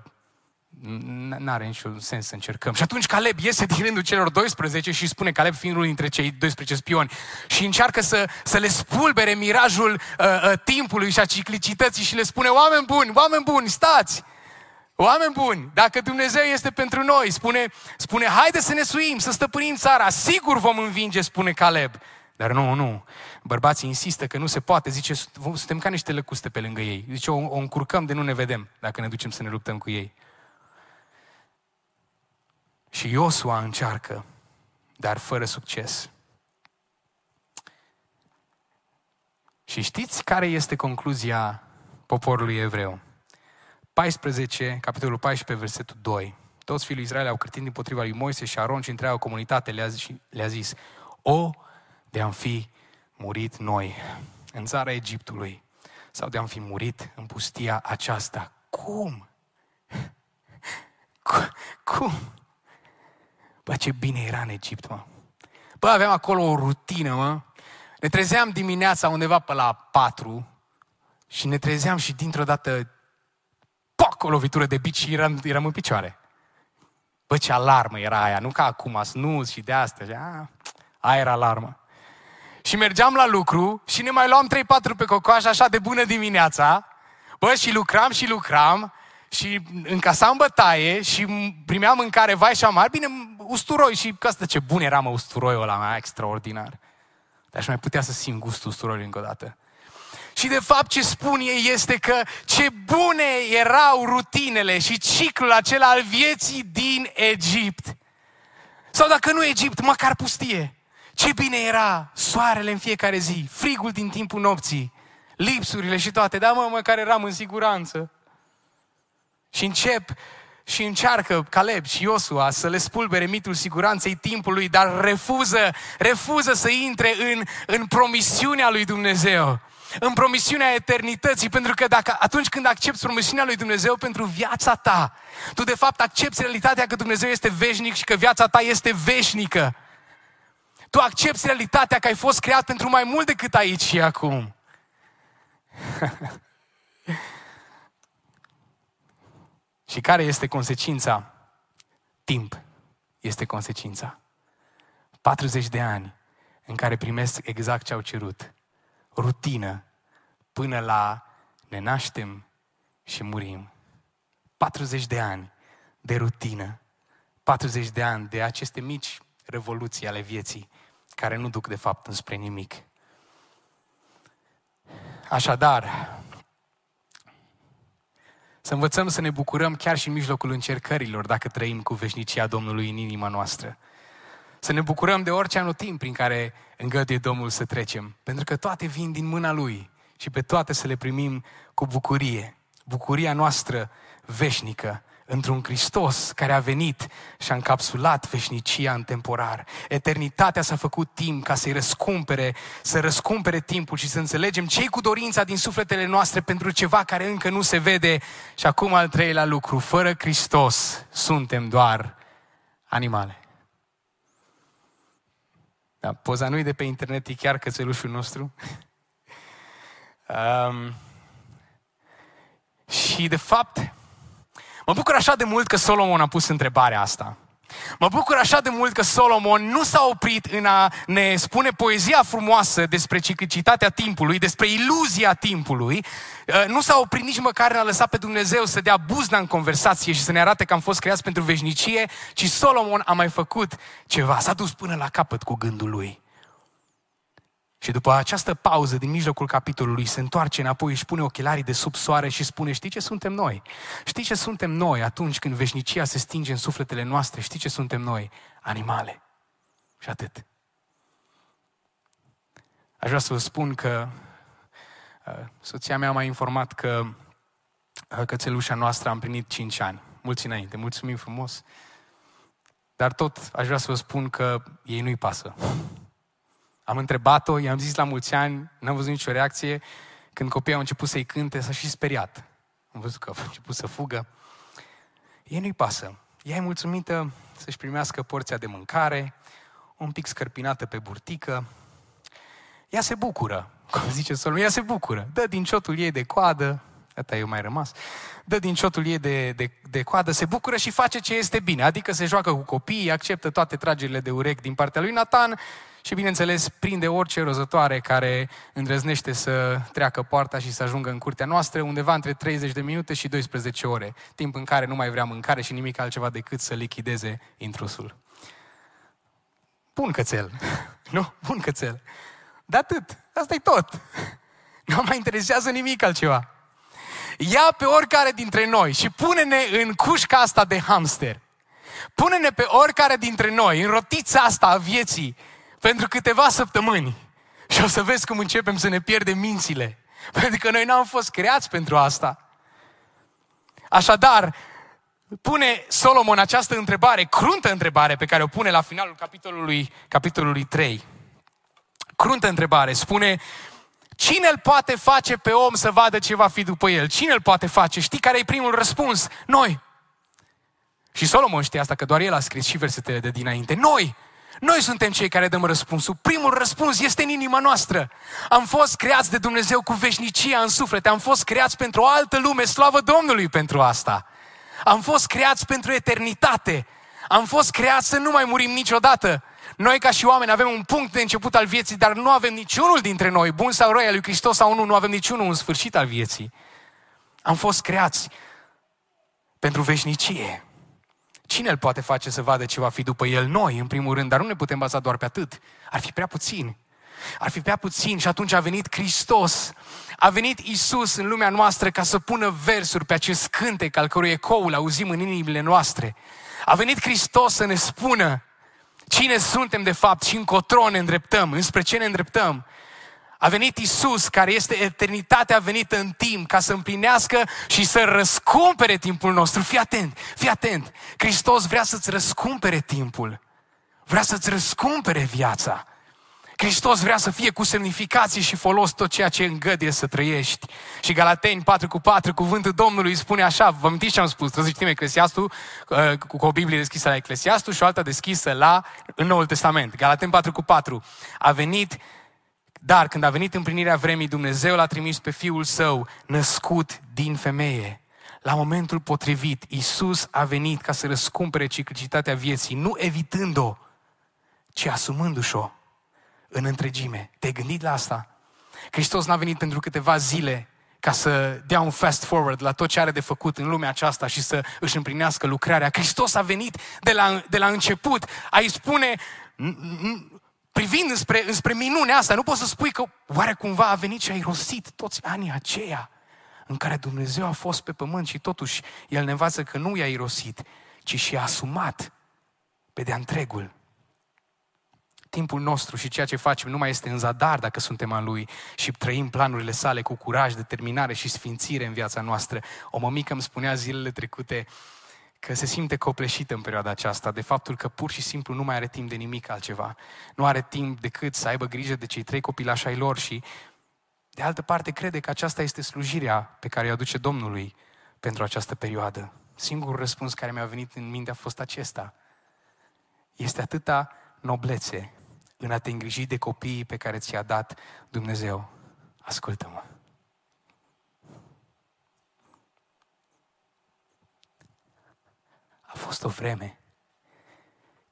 N-are niciun sens să încercăm. Și atunci Caleb iese din rândul celor 12 și spune, Caleb fiind unul dintre cei 12 spioni, și încearcă să, să le spulbere mirajul uh, uh, timpului și a ciclicității și le spune, oameni buni, oameni buni, stați! Oameni buni, dacă Dumnezeu este pentru noi, spune, spune haide să ne suim, să stăpânim țara, sigur vom învinge, spune Caleb. Dar nu, nu. Bărbații insistă că nu se poate. Zice, suntem ca niște lăcuste pe lângă ei. Zice, o, o încurcăm de nu ne vedem dacă ne ducem să ne luptăm cu ei. Și Iosua încearcă, dar fără succes. Și știți care este concluzia poporului evreu? 14, capitolul 14, versetul 2. Toți fiii lui Israel au cârtit împotriva lui Moise și Aron și întreaga comunitate le-a zis, le zis O, de am fi murit noi în țara Egiptului sau de am fi murit în pustia aceasta. Cum? *laughs* Cum? Bă, ce bine era în Egipt, mă. Bă, aveam acolo o rutină, mă. Ne trezeam dimineața undeva pe la patru și ne trezeam și dintr-o dată poc, o lovitură de bici și eram, eram în picioare. Bă, ce alarmă era aia, nu ca acum, snuz și de astea. A, aia era alarmă. Și mergeam la lucru și ne mai luam 3-4 pe cocoaș așa de bună dimineața. Bă, și lucram și lucram și încasam bătaie și primeam mâncare vai și amar. Bine, usturoi și că asta ce bun era mă usturoiul ăla mai extraordinar. Dar aș mai putea să simt gustul usturoiului încă o dată. Și de fapt ce spun ei este că ce bune erau rutinele și ciclul acela al vieții din Egipt. Sau dacă nu Egipt, măcar pustie. Ce bine era soarele în fiecare zi, frigul din timpul nopții, lipsurile și toate. Da, mă, măcar eram în siguranță. Și încep și încearcă Caleb și Iosua să le spulbere mitul siguranței timpului, dar refuză, refuză să intre în, în promisiunea lui Dumnezeu în promisiunea eternității, pentru că dacă atunci când accepti promisiunea lui Dumnezeu pentru viața ta, tu de fapt accepti realitatea că Dumnezeu este veșnic și că viața ta este veșnică. Tu accepti realitatea că ai fost creat pentru mai mult decât aici și acum. *laughs* și care este consecința? Timp este consecința. 40 de ani în care primesc exact ce au cerut. Rutină până la ne naștem și murim. 40 de ani de rutină. 40 de ani de aceste mici revoluții ale vieții care nu duc de fapt înspre nimic. Așadar, să învățăm să ne bucurăm chiar și în mijlocul încercărilor dacă trăim cu veșnicia Domnului în inima noastră. Să ne bucurăm de orice anotimp prin care îngăduie Domnul să trecem. Pentru că toate vin din mâna Lui și pe toate să le primim cu bucurie. Bucuria noastră veșnică într-un Hristos care a venit și a încapsulat veșnicia în temporar. Eternitatea s-a făcut timp ca să-i răscumpere, să răscumpere timpul și să înțelegem ce cu dorința din sufletele noastre pentru ceva care încă nu se vede. Și acum al treilea lucru, fără Hristos suntem doar animale. Da, poza nu de pe internet, e chiar cățelușul nostru. *laughs* um, și de fapt, Mă bucur așa de mult că Solomon a pus întrebarea asta. Mă bucur așa de mult că Solomon nu s-a oprit în a ne spune poezia frumoasă despre ciclicitatea timpului, despre iluzia timpului. Uh, nu s-a oprit nici măcar în a lăsat pe Dumnezeu să dea buzna în conversație și să ne arate că am fost creați pentru veșnicie, ci Solomon a mai făcut ceva. S-a dus până la capăt cu gândul lui. Și după această pauză din mijlocul capitolului se întoarce înapoi, își pune ochelarii de sub soare și spune, știi ce suntem noi? Știi ce suntem noi atunci când veșnicia se stinge în sufletele noastre? Știi ce suntem noi? Animale. Și atât. Aș vrea să vă spun că uh, soția mea m-a informat că uh, cățelușa noastră a împlinit 5 ani. Mulți înainte, mulțumim frumos. Dar tot aș vrea să vă spun că ei nu-i pasă. Am întrebat-o, i-am zis la mulți ani, n-am văzut nicio reacție. Când copiii au început să-i cânte, s-a și speriat. Am văzut că a început să fugă. Ei nu-i pasă. Ea e mulțumită să-și primească porția de mâncare, un pic scărpinată pe burtică. Ea se bucură, cum zice Solomon, ea se bucură. Dă din ciotul ei de coadă, Ăsta eu mai rămas. Dă din ciotul ei de, de, de coadă, se bucură și face ce este bine. Adică se joacă cu copiii, acceptă toate tragerile de urechi din partea lui Nathan și, bineînțeles, prinde orice rozătoare care îndrăznește să treacă poarta și să ajungă în curtea noastră undeva între 30 de minute și 12 ore, timp în care nu mai vrea mâncare și nimic altceva decât să lichideze intrusul. Bun cățel, *laughs* nu? Bun cățel. De atât. Asta e tot. *laughs* Nu mai interesează nimic altceva. Ia pe oricare dintre noi și pune-ne în cușca asta de hamster. Pune-ne pe oricare dintre noi în rotița asta a vieții pentru câteva săptămâni și o să vezi cum începem să ne pierdem mințile. Pentru că noi n-am fost creați pentru asta. Așadar, pune Solomon această întrebare, cruntă întrebare pe care o pune la finalul capitolului, capitolului 3. Cruntă întrebare, spune, cine îl poate face pe om să vadă ce va fi după el? Cine îl poate face? Știi care e primul răspuns? Noi. Și Solomon știe asta, că doar el a scris și versetele de dinainte. Noi! Noi suntem cei care dăm răspunsul. Primul răspuns este în inima noastră. Am fost creați de Dumnezeu cu veșnicia în suflet. Am fost creați pentru o altă lume. Slavă Domnului pentru asta. Am fost creați pentru eternitate. Am fost creați să nu mai murim niciodată. Noi ca și oameni avem un punct de început al vieții, dar nu avem niciunul dintre noi, bun sau rău, al lui Hristos sau nu, nu avem niciunul în sfârșit al vieții. Am fost creați pentru veșnicie. Cine îl poate face să vadă ce va fi după el? Noi, în primul rând, dar nu ne putem baza doar pe atât. Ar fi prea puțin. Ar fi prea puțin și atunci a venit Hristos. A venit Isus în lumea noastră ca să pună versuri pe acest cântec al cărui ecoul auzim în inimile noastre. A venit Hristos să ne spună cine suntem de fapt și încotro ne îndreptăm, înspre ce ne îndreptăm. A venit Isus, care este eternitatea venită în timp, ca să împlinească și să răscumpere timpul nostru. Fii atent, fii atent. Hristos vrea să-ți răscumpere timpul. Vrea să-ți răscumpere viața. Hristos vrea să fie cu semnificație și folos tot ceea ce îngăduie să trăiești. Și Galateni 4 cu 4, cuvântul Domnului spune așa, vă amintiți ce am spus? Trebuie să citim Eclesiastul uh, cu o Biblie deschisă la Eclesiastul și o alta deschisă la în Noul Testament. Galateni 4 cu 4. A venit dar când a venit împlinirea vremii, Dumnezeu l-a trimis pe Fiul Său, născut din femeie. La momentul potrivit, Isus a venit ca să răscumpere ciclicitatea vieții, nu evitând-o, ci asumându-și-o în întregime. Te-ai gândit la asta? Hristos n-a venit pentru câteva zile ca să dea un fast forward la tot ce are de făcut în lumea aceasta și să își împlinească lucrarea. Hristos a venit de la, de la început a îi spune, privind înspre, înspre minunea asta, nu poți să spui că oare cumva a venit și a irosit toți anii aceia în care Dumnezeu a fost pe pământ și totuși El ne învață că nu i-a irosit, ci și-a asumat pe de-a întregul. Timpul nostru și ceea ce facem nu mai este în zadar dacă suntem al Lui și trăim planurile sale cu curaj, determinare și sfințire în viața noastră. O mămică îmi spunea zilele trecute că se simte copleșită în perioada aceasta de faptul că pur și simplu nu mai are timp de nimic altceva. Nu are timp decât să aibă grijă de cei trei copilași ai lor și de altă parte, crede că aceasta este slujirea pe care o aduce Domnului pentru această perioadă. Singurul răspuns care mi-a venit în minte a fost acesta. Este atâta noblețe în a te îngriji de copiii pe care ți-a dat Dumnezeu. Ascultă-mă. A fost o vreme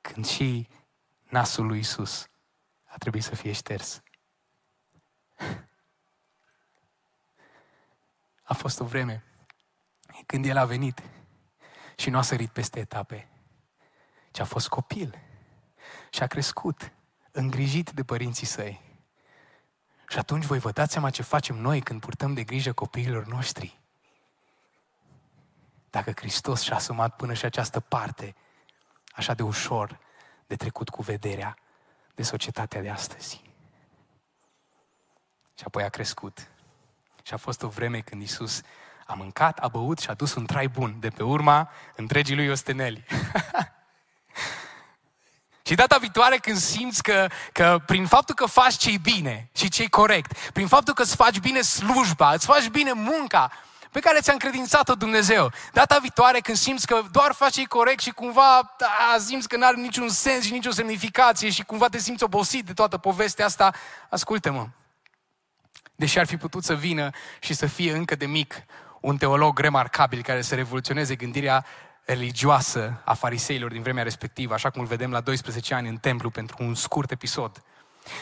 când și nasul lui Isus a trebuit să fie șters. A fost o vreme când El a venit și nu a sărit peste etape, ci a fost copil și a crescut, îngrijit de părinții săi. Și atunci voi vă dați seama ce facem noi când purtăm de grijă copiilor noștri. Dacă Hristos și-a asumat până și această parte, așa de ușor de trecut cu vederea de societatea de astăzi. Și apoi a crescut și a fost o vreme când Isus a mâncat, a băut și a dus un trai bun de pe urma întregii lui osteneli. *laughs* Și data viitoare când simți că, că prin faptul că faci ce bine și ce corect, prin faptul că îți faci bine slujba, îți faci bine munca pe care ți-a încredințat-o Dumnezeu, data viitoare când simți că doar faci ce corect și cumva da, simți că nu are niciun sens și nicio semnificație și cumva te simți obosit de toată povestea asta, ascultă-mă deși ar fi putut să vină și să fie încă de mic un teolog remarcabil care să revoluționeze gândirea religioasă a fariseilor din vremea respectivă, așa cum îl vedem la 12 ani în templu pentru un scurt episod.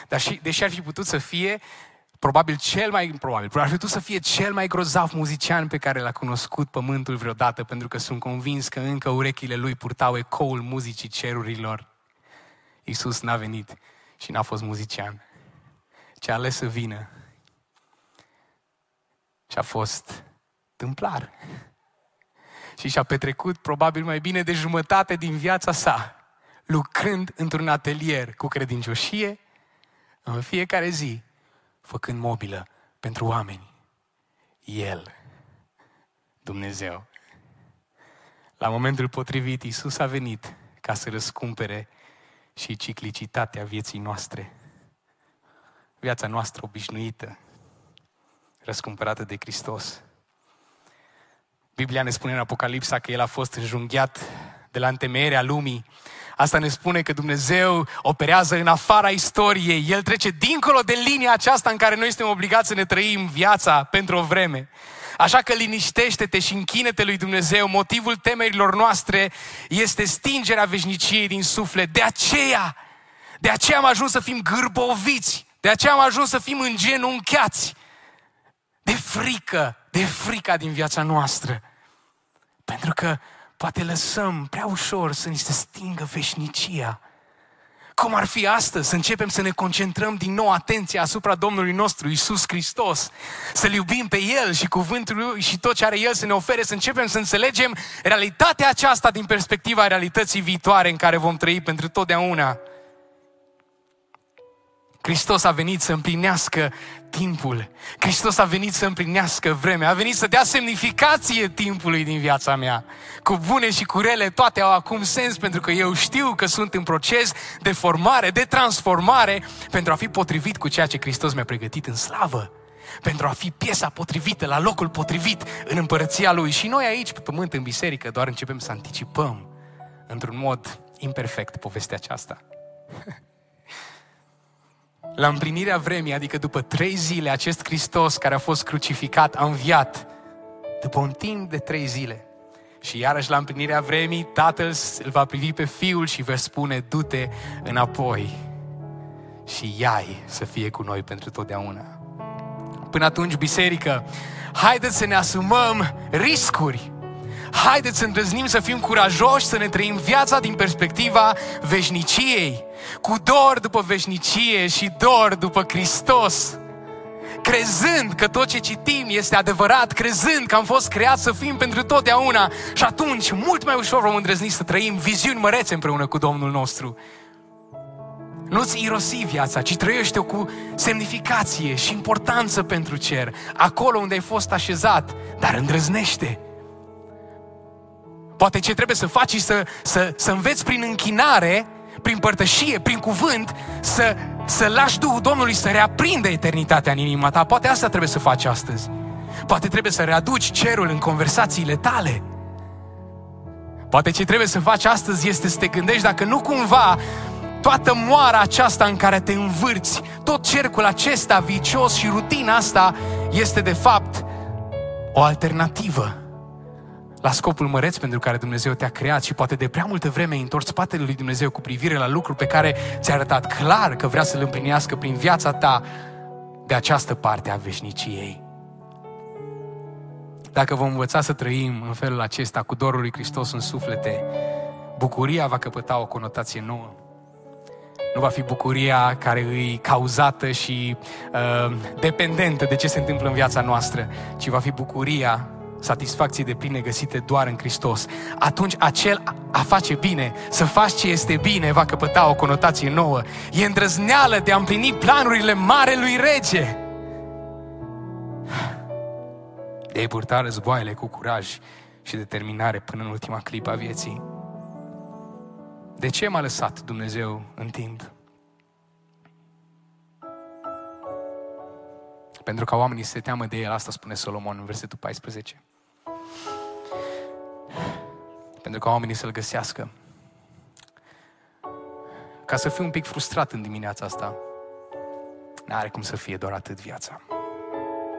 Dar și, deși ar fi putut să fie probabil cel mai probabil, ar fi putut să fie cel mai grozav muzician pe care l-a cunoscut pământul vreodată, pentru că sunt convins că încă urechile lui purtau ecoul muzicii cerurilor. Iisus n-a venit și n-a fost muzician, ci a ales să vină și a fost tâmplar. Și și-a petrecut probabil mai bine de jumătate din viața sa lucrând într-un atelier cu credincioșie în fiecare zi, făcând mobilă pentru oameni. El, Dumnezeu. La momentul potrivit, Isus a venit ca să răscumpere și ciclicitatea vieții noastre. Viața noastră obișnuită, răscumpărată de Hristos. Biblia ne spune în Apocalipsa că El a fost înjunghiat de la întemeierea lumii. Asta ne spune că Dumnezeu operează în afara istoriei. El trece dincolo de linia aceasta în care noi suntem obligați să ne trăim viața pentru o vreme. Așa că liniștește-te și închine-te lui Dumnezeu. Motivul temerilor noastre este stingerea veșniciei din suflet. De aceea, de aceea am ajuns să fim gârboviți. De aceea am ajuns să fim îngenunchiați de frică, de frica din viața noastră. Pentru că poate lăsăm prea ușor să ni se stingă veșnicia. Cum ar fi astăzi să începem să ne concentrăm din nou atenția asupra Domnului nostru, Isus Hristos, să-L iubim pe El și cuvântul Lui și tot ce are El să ne ofere, să începem să înțelegem realitatea aceasta din perspectiva realității viitoare în care vom trăi pentru totdeauna. Hristos a venit să împlinească timpul. Hristos a venit să împlinească vremea. A venit să dea semnificație timpului din viața mea. Cu bune și cu rele, toate au acum sens pentru că eu știu că sunt în proces de formare, de transformare pentru a fi potrivit cu ceea ce Hristos mi-a pregătit în slavă. Pentru a fi piesa potrivită, la locul potrivit în împărăția Lui. Și noi aici, pe pământ, în biserică, doar începem să anticipăm într-un mod imperfect povestea aceasta. *laughs* La împlinirea vremii, adică după trei zile, acest Hristos care a fost crucificat a înviat. După un timp de trei zile. Și iarăși la împlinirea vremii, Tatăl îl va privi pe Fiul și va spune, du-te înapoi și iai să fie cu noi pentru totdeauna. Până atunci, biserică, haideți să ne asumăm riscuri. Haideți să îndrăznim să fim curajoși, să ne trăim viața din perspectiva veșniciei cu dor după veșnicie și dor după Hristos. Crezând că tot ce citim este adevărat, crezând că am fost creați să fim pentru totdeauna și atunci mult mai ușor vom îndrăzni să trăim viziuni mărețe împreună cu Domnul nostru. Nu-ți irosi viața, ci trăiește-o cu semnificație și importanță pentru cer, acolo unde ai fost așezat, dar îndrăznește. Poate ce trebuie să faci să, să, să înveți prin închinare prin părtășie, prin cuvânt, să, să lași Duhul Domnului să reaprinde eternitatea în inima ta. Poate asta trebuie să faci astăzi. Poate trebuie să readuci cerul în conversațiile tale. Poate ce trebuie să faci astăzi este să te gândești dacă nu cumva toată moara aceasta în care te învârți, tot cercul acesta vicios și rutina asta este de fapt o alternativă la scopul măreț pentru care Dumnezeu te-a creat și poate de prea multă vreme ai întors spatele lui Dumnezeu cu privire la lucruri pe care ți-a arătat clar că vrea să le împlinească prin viața ta de această parte a veșniciei. Dacă vom învăța să trăim în felul acesta cu dorul lui Hristos în suflete, bucuria va căpăta o conotație nouă. Nu va fi bucuria care îi cauzată și uh, dependentă de ce se întâmplă în viața noastră, ci va fi bucuria satisfacții de pline găsite doar în Hristos, atunci acel a face bine, să faci ce este bine, va căpăta o conotație nouă. E îndrăzneală de a împlini planurile Marelui Rege. De a purta războaiele cu curaj și determinare până în ultima clipă a vieții. De ce m-a lăsat Dumnezeu în timp? Pentru ca oamenii să se teamă de el, asta spune Solomon în versetul 14 pentru ca oamenii să-L găsească. Ca să fiu un pic frustrat în dimineața asta, n-are cum să fie doar atât viața.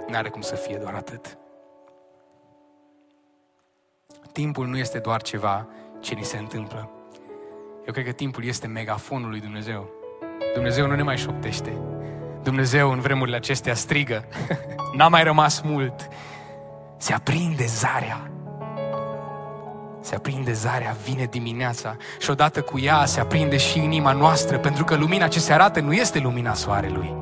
N-are cum să fie doar atât. Timpul nu este doar ceva ce ni se întâmplă. Eu cred că timpul este megafonul lui Dumnezeu. Dumnezeu nu ne mai șoptește. Dumnezeu în vremurile acestea strigă. *laughs* N-a mai rămas mult. Se aprinde zarea se aprinde zarea, vine dimineața și odată cu ea se aprinde și inima noastră, pentru că lumina ce se arată nu este lumina soarelui.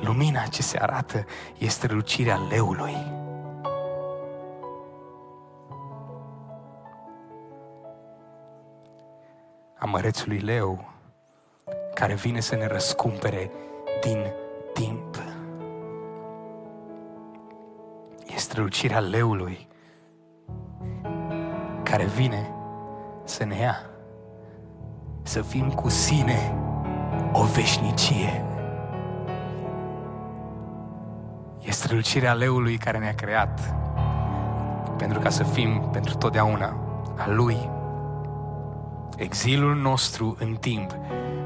Lumina ce se arată este lucirea leului. A mărețului leu care vine să ne răscumpere din timp. Este lucirea leului care vine să ne ia, să fim cu sine o veșnicie. E strălucirea leului care ne-a creat pentru ca să fim pentru totdeauna a lui. Exilul nostru în timp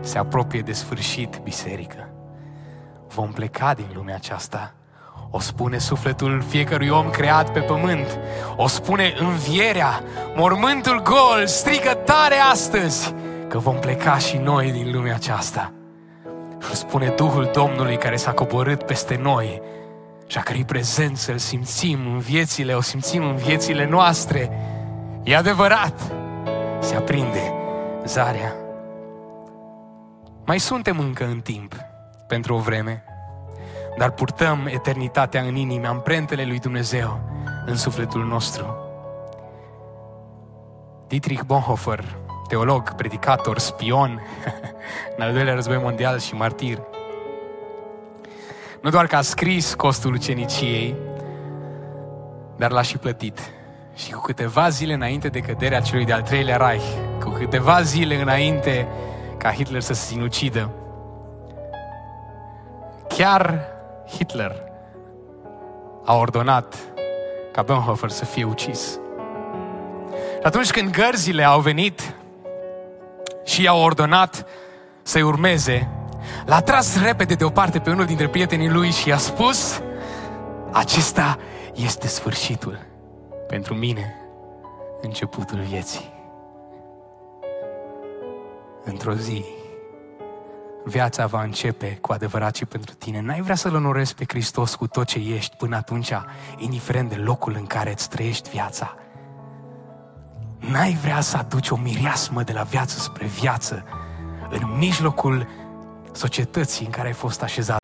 se apropie de sfârșit, biserică. Vom pleca din lumea aceasta o spune sufletul fiecărui om creat pe pământ. O spune învierea, mormântul gol, strigă tare astăzi că vom pleca și noi din lumea aceasta. Și o spune Duhul Domnului care s-a coborât peste noi și a cărei prezență îl simțim în viețile, o simțim în viețile noastre. E adevărat, se aprinde zarea. Mai suntem încă în timp pentru o vreme dar purtăm eternitatea în inimă, amprentele lui Dumnezeu în sufletul nostru. Dietrich Bonhoeffer, teolog, predicator, spion, *laughs* în al doilea război mondial și martir, Nu doar că a scris costul uceniciei, dar l-a și plătit. Și cu câteva zile înainte de căderea celui de-al treilea Reich, cu câteva zile înainte ca Hitler să se sinucidă, chiar Hitler a ordonat ca Bonhoeffer să fie ucis. Și atunci când gărzile au venit și i-au ordonat să-i urmeze, l-a tras repede deoparte pe unul dintre prietenii lui și i-a spus acesta este sfârșitul pentru mine, începutul vieții. Într-o zi, viața va începe cu adevărat și pentru tine. N-ai vrea să-L onorezi pe Hristos cu tot ce ești până atunci, indiferent de locul în care îți trăiești viața. N-ai vrea să aduci o mireasmă de la viață spre viață în mijlocul societății în care ai fost așezat.